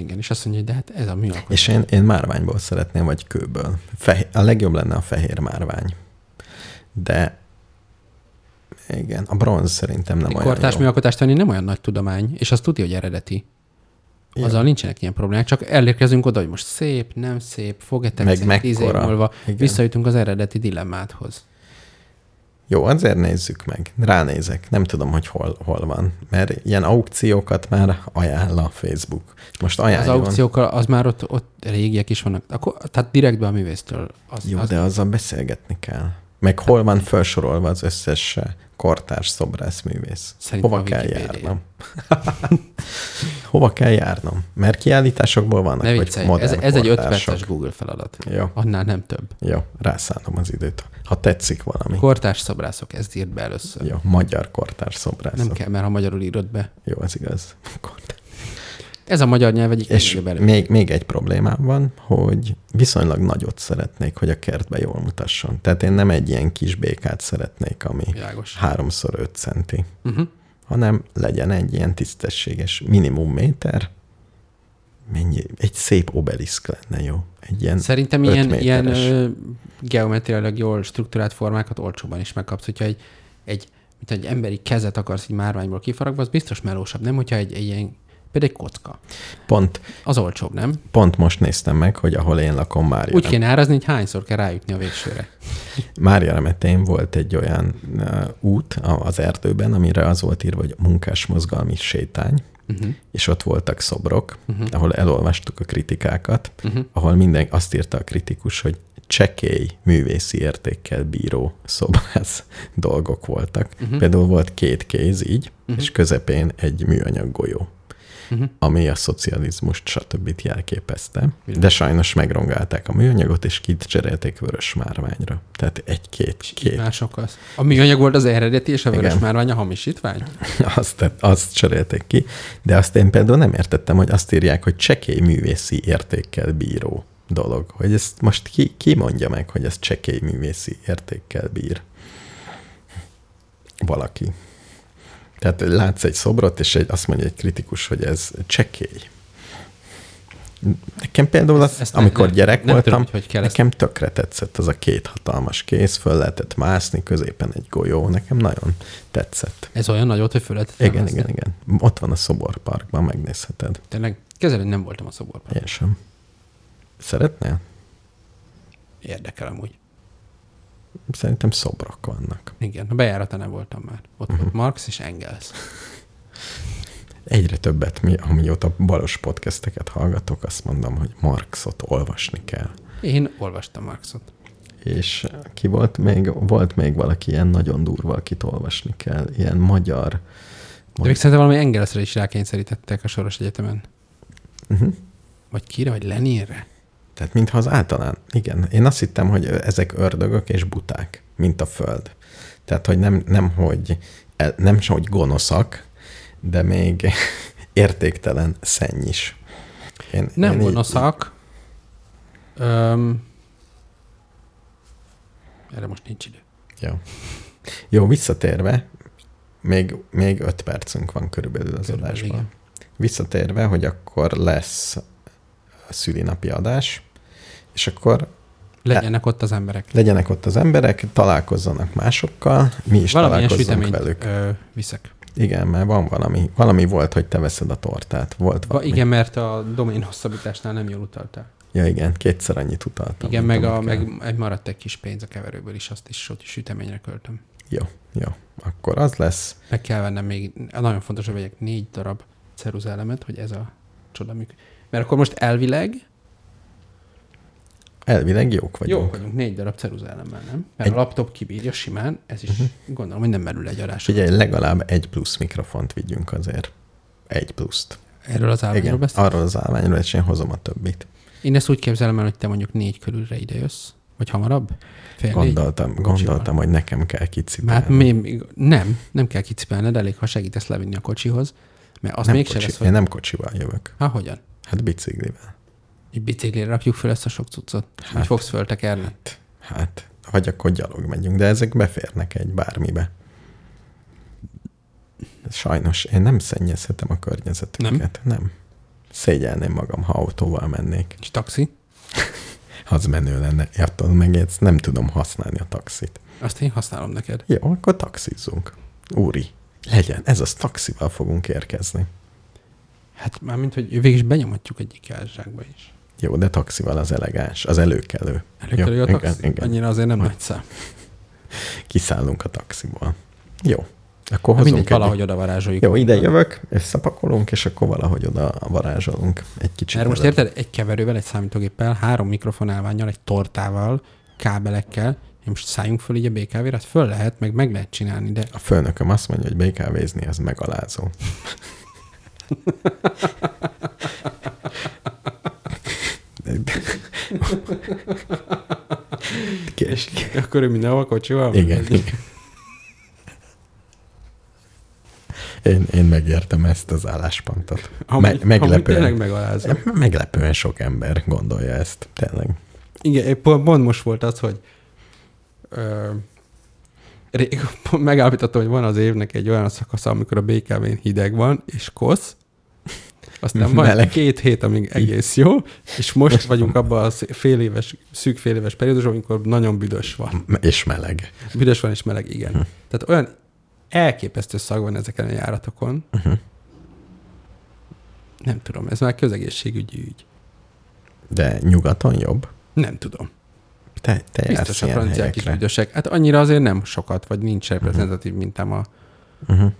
Igen, és azt mondja, hogy de hát ez a műalkotás. És én, én márványból szeretném, vagy kőből. Fehér, a legjobb lenne a fehér márvány. De igen, a bronz szerintem nem olyan kortárs jó. műalkotást tenni nem olyan nagy tudomány, és azt tudja, hogy eredeti. Ja. Azzal nincsenek ilyen problémák, csak elérkezünk oda, hogy most szép, nem szép, fog-e tetszeni tíz év múlva. Igen. Visszajutunk az eredeti dilemmáthoz. Jó, azért nézzük meg. Ránézek. Nem tudom, hogy hol, hol van. Mert ilyen aukciókat már ajánl a Facebook. Most Az ajánljon. aukciókkal az már ott, ott régiek is vannak. Akkor, tehát direktbe a művésztől. Az, Jó, az, de azzal beszélgetni kell. Meg hol van felsorolva az összes eh, kortárs szobrászművész? Szerintem Hova kell járnom? Hova kell járnom? Mert kiállításokból vannak, Ne hogy viccelj, modern ez, ez egy 5 kortársok. perces Google feladat. Jó, Annál nem több. jó, rászállom az időt. Ha tetszik valami. Kortárs szobrászok, ezt írt be először. Jó, magyar kortárs szobrászok. Nem kell, mert ha magyarul írod be. Jó, az igaz. Kortárs. Ez a magyar nyelv egyik És még, még egy problémám van, hogy viszonylag nagyot szeretnék, hogy a kertbe jól mutasson. Tehát én nem egy ilyen kis békát szeretnék, ami Világos. háromszor öt centi, Uh-huh. hanem legyen egy ilyen tisztességes minimum méter, mennyi, egy szép obeliszk lenne jó. Egy ilyen Szerintem ilyen, ilyen méteres. ö, geometriailag jól struktúrált formákat olcsóban is megkapsz. Hogyha egy, egy, mint egy emberi kezet akarsz egy márványból kifaragva, az biztos melósabb, nem? Hogyha egy, egy ilyen, például egy kocka. pont, Az olcsóbb, nem? pont most néztem meg, hogy ahol én lakom Mária, Úgy kéne árazni, hogy hányszor kell rájutni a végsőre. Mária remetén volt egy olyan uh, út az erdőben, amire az volt írva, hogy munkásmozgalmi sétány, Uh-huh. és ott voltak szobrok, uh-huh. ahol elolvastuk a kritikákat, Uh-huh. ahol minden azt írta a kritikus, hogy csekély művészi értékkel bíró szobrász dolgok voltak. Uh-huh. Például volt két kéz így, uh-huh. és közepén egy műanyag golyó, Uh-huh. ami a szocializmust stb. jelképezte. De sajnos megrongálták a műanyagot, és kicserélték vörös márványra. Tehát egy-két Két. Mások az. A műanyag volt az eredeti, és a vörös Igen. márvány a hamisítvány? azt, azt cserélték ki, de azt én például nem értettem, hogy azt írják, hogy csekély művészi értékkel bíró dolog. Hogy ezt most ki, ki mondja meg, hogy ez csekély művészi értékkel bír? Valaki. Tehát látsz egy szobrot, és egy, azt mondja egy kritikus, hogy ez csekély. Nekem például az, ezt amikor ne- gyerek nem voltam, tudom, hogy kell ezt- nekem tökre tetszett az a két hatalmas kéz, föl lehetett mászni, középen egy golyó, nekem nagyon tetszett. Ez olyan nagy volt, hogy föl lehetett Igen, igen, igen. Ott van a szoborparkban, megnézheted. Tényleg, kezelőn nem voltam a szoborban. Én sem. Szeretnél? Érdekel amúgy. Szerintem szobrok vannak. Igen, a bejáratánál voltam már. Ott Mhm. volt Marx és Engels. Egyre többet, mi, amióta balos podcasteket hallgatok, azt mondom, hogy Marxot olvasni kell. Én olvastam Marxot. És ki volt még, volt még valaki ilyen nagyon durva, akit olvasni kell, ilyen magyar. De még szerintem valami Engelsre is rákényszerítettek a Soros Egyetemen. Uh-huh. Vagy kire, vagy Leninre? Tehát mintha az általán, igen, én azt hittem, hogy ezek ördögök és buták, mint a föld. Tehát, hogy nem, nem hogy, nem hogy gonoszak, de még értéktelen szenny is. Én, Nem én így- gonoszak. Öm, erre most nincs idő. Jó. Jó, visszatérve, még, még öt percünk van körülbelül az Körülbelül, adásban. igen. Visszatérve, hogy akkor lesz a szülinapi adás, és akkor Legyenek ott az emberek. legyenek ott az emberek, találkozzanak másokkal, mi is Valamilyen találkozzunk velük. ö, viszek. Igen, mert van valami, valami volt, hogy te veszed a tortát. Volt Va, valami. igen, mert a domén hosszabbításnál nem jól utaltál. Ja, igen, kétszer annyit utaltam. Igen, meg, a, meg egy maradt egy kis pénz a keverőből is, azt is ott süteményre költöm. Jó, jó. Akkor az lesz. Meg kell vennem még, nagyon fontos, hogy vegyek négy darab ceruzaelemet, hogy ez a csoda működik. Mert akkor most elvileg Elvileg jók vagyunk. Jó vagyunk négy darab ceruzaelemmel, nem? Mert Egy- a laptop kibírja simán, ez is uh-huh. gondolom, hogy nem merül egy adás. Figyelj, legalább egy plusz mikrofont vigyünk azért. Egy pluszt. Erről az állványról Igen, beszél? arról az állványról, és én hozom a többit. Én ezt úgy képzelem el, hogy te mondjuk négy körülre ide jössz, vagy hamarabb? Fél Gondoltam, négy? gondoltam, hogy nekem kell kicipelni. még, még, nem, nem kell kicipelned, elég, ha segítesz levinni a kocsihoz, Mert az nem mégse kocsi, lesz, Én hogy... nem kocsival jövök. Há, hogyan? Hát biciklivel. Egy biciklire rakjuk fel ezt a sok cuccot? Hát. Fogsz föltekerni? Hát, hát, vagy akkor gyalog megyünk, de ezek beférnek egy bármibe. Sajnos én nem szennyezhetem a környezetüket. Nem. nem. Szégyelném magam, ha autóval mennék. És taxi? Az menő lenne. Attól meg ezt nem tudom használni a taxit. Azt én használom neked. Jó, akkor taxizzunk. Úri, legyen. Ez az taxival fogunk érkezni. Hát már mint, hogy végig is benyomhatjuk egyik jázsákba is. Jó, de taxival az elegáns, az előkelő. Előkerül Jó, a taxi? igen, igen. Annyira azért nem nagy szám. Kiszállunk a taxiból. Jó. Akkor hozunk mindegy, egy... valahogy oda varázsoljuk. Jó, ide jövök, összepakolunk, és akkor valahogy oda varázsolunk egy kicsit. Mert most érted, egy keverővel, egy számítógéppel, három mikrofonálványjal, egy tortával, kábelekkel, én most szálljunk föl így a BKV-re, hát föl lehet, meg meg lehet csinálni, de A főnököm azt mondja, hogy BKV-zni az megalázó. Kés. akkor ő mindenhol kocsival? Igen. Én, én megértem ezt az álláspontot. Amúgy, Me- meglepően, tényleg megalázom. meglepően sok ember gondolja ezt, tényleg. Igen, pont, most volt az, hogy ö, rég, megállapítottam, hogy van az évnek egy olyan szakasza, amikor a BKV-n hideg van, és kosz, aztán van Meleg. két hét, amíg egész jó, és most vagyunk abban a fél éves, szűk fél éves periódusban, amikor nagyon büdös van. És meleg. Büdös van és meleg, igen. Hm. Tehát olyan elképesztő szag van ezeken a járatokon. Uh-huh. Nem tudom, ez már közegészségügyi ügy. De nyugaton jobb. Nem tudom. Te, te Biztos a franciák is büdösek. Hát annyira azért nem sokat, vagy nincs reprezentatív mintám a, Uh-huh.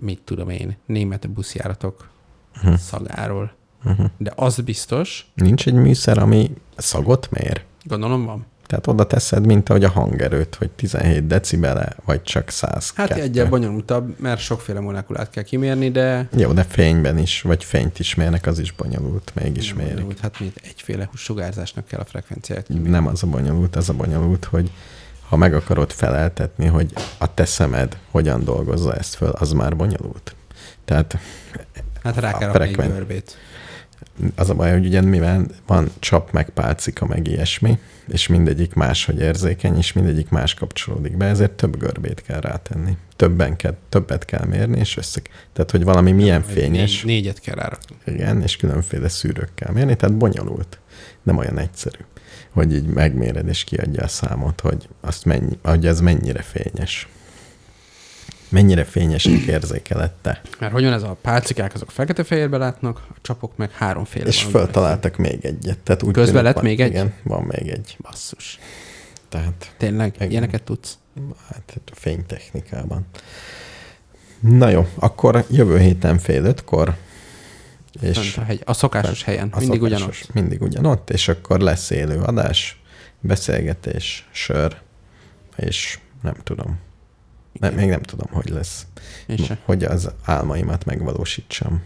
mit tudom én, német buszjáratok Uh-huh. szagáról. Uh-huh. De az biztos, Nincs egy műszer, ami szagot mér? gondolom van. Tehát oda teszed, mint ahogy a hangerőt, hogy 17 decibele, vagy csak 100. Hát egyel bonyolultabb, mert sokféle molekulát kell kimérni, de Jó, de fényben is, vagy fényt is mérnek, az is bonyolult, mégis mérik. bonyolult. Hát mint egyféle sugárzásnak kell a frekvenciát kimérni. Nem az a bonyolult, az a bonyolult, hogy ha meg akarod feleltetni, hogy a te szemed hogyan dolgozza ezt föl, az már bonyolult. Tehát Hát rá kell rakni egy görbét. az a baj, hogy ugye mivel van csap, meg pálcika, meg ilyesmi, és mindegyik máshogy érzékeny, és mindegyik más kapcsolódik be, ezért több görbét kell rátenni. Többen kell, többet kell mérni, és össze... Tehát, hogy valami milyen fényes, Négy, négyet kell rárakni. igen, és különféle szűrőkkel mérni, tehát bonyolult. Nem olyan egyszerű, hogy így megméred és kiadja a számot, hogy, azt mennyi, hogy ez mennyire fényes. Mennyire fényesnek érzékeled te. Mert hogy van ez a pálcikák, azok fekete-fehérbe látnak, a csapok meg háromféle És föltaláltak még egyet. Tehát úgy Közben lett van- még egy? Igen, van még egy. Basszus. Tehát Tényleg, Igen. ilyeneket tudsz? hát a fénytechnikában. Na jó, akkor jövő héten fél ötkor, és Fönt a, hegy, a szokásos helyen, a mindig szokásos- ugyanott. Mindig ugyanott, és akkor lesz élő adás, beszélgetés, sör, és nem tudom. Igen. még nem tudom, hogy lesz. Hogy az álmaimat megvalósítsam.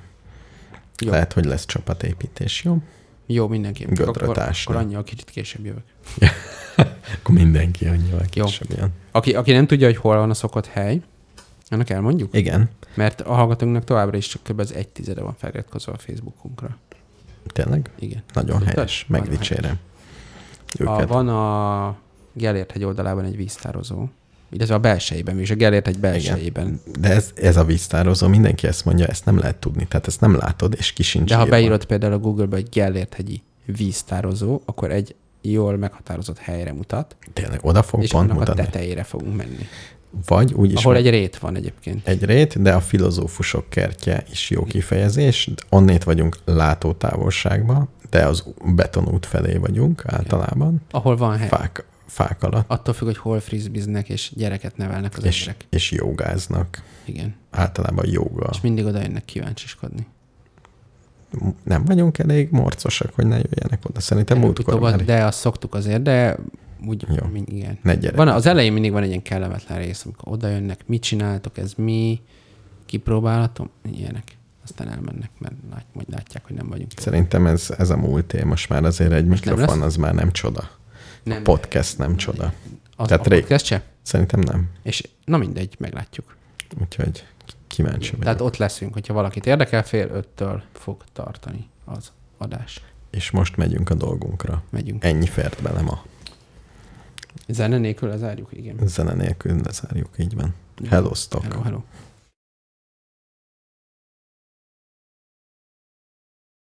Jó. Lehet, hogy lesz csapatépítés, jó? Jó, mindenki. Csak Akkor, akkor annyival kicsit később jövök. Akkor mindenki annyival később jön. Aki, aki nem tudja, hogy hol van a szokott hely, annak elmondjuk? Igen, Mert a hallgatónknak továbbra is csak kb. az egy tizede van feliratkozva a Facebookunkra. tényleg? Igen. Nagyon Tudtad? helyes, megdicsérem. A, van a Gellért hegy oldalában egy víztározó, illetve a belsejében is, a Gellért egy belsejében. De ez, ez a víztározó, mindenki ezt mondja, ezt nem lehet tudni. Tehát ezt nem látod, és ki sincs De ha beírod például a Google-be egy Gellért hegyi víztározó, akkor egy jól meghatározott helyre mutat, Tényleg, oda fog és pont mutatni. a tetejére fogunk menni. Vagy úgy is Ahol egy rét van egyébként. egy rét, de a filozófusok kertje is jó kifejezés. Onnét vagyunk látótávolságban, de az betonút felé vagyunk általában. Ahol van hely. Fák, fák alatt, Attól függ, hogy hol frizbiznek és gyereket nevelnek az és, emberek. és jogáznak. Igen. Általában joga. És mindig oda jönnek kíváncsiskodni. Nem vagyunk elég morcosak, hogy ne jöjjenek oda. Szerintem múltkor Előbb-utóbb, már De azt szoktuk azért, de úgy, Jó. mind, igen. ne. Van, az elején mindig van egy ilyen kellemetlen rész, amikor oda jönnek, mit csináltok, ez mi, kipróbálhatom, ilyenek. Aztán elmennek, mert lát, majd látják, hogy nem vagyunk. Szerintem ez, ez a múlté. Most már azért egy Most nem mikrofon az már nem csoda. Nem. A podcast nem csoda. Az, Tehát a rég- podcast se? Szerintem nem. És na mindegy, meglátjuk. Úgyhogy kíváncsi vagyok. Tehát ott leszünk, hogyha valakit érdekel, fél öttől fog tartani az adás. És most megyünk a dolgunkra. Megyünk. Ennyi fért bele ma. Zene nélkül lezárjuk, igen. Zene nélkül lezárjuk, így van. Hello, stock. Hello, hello.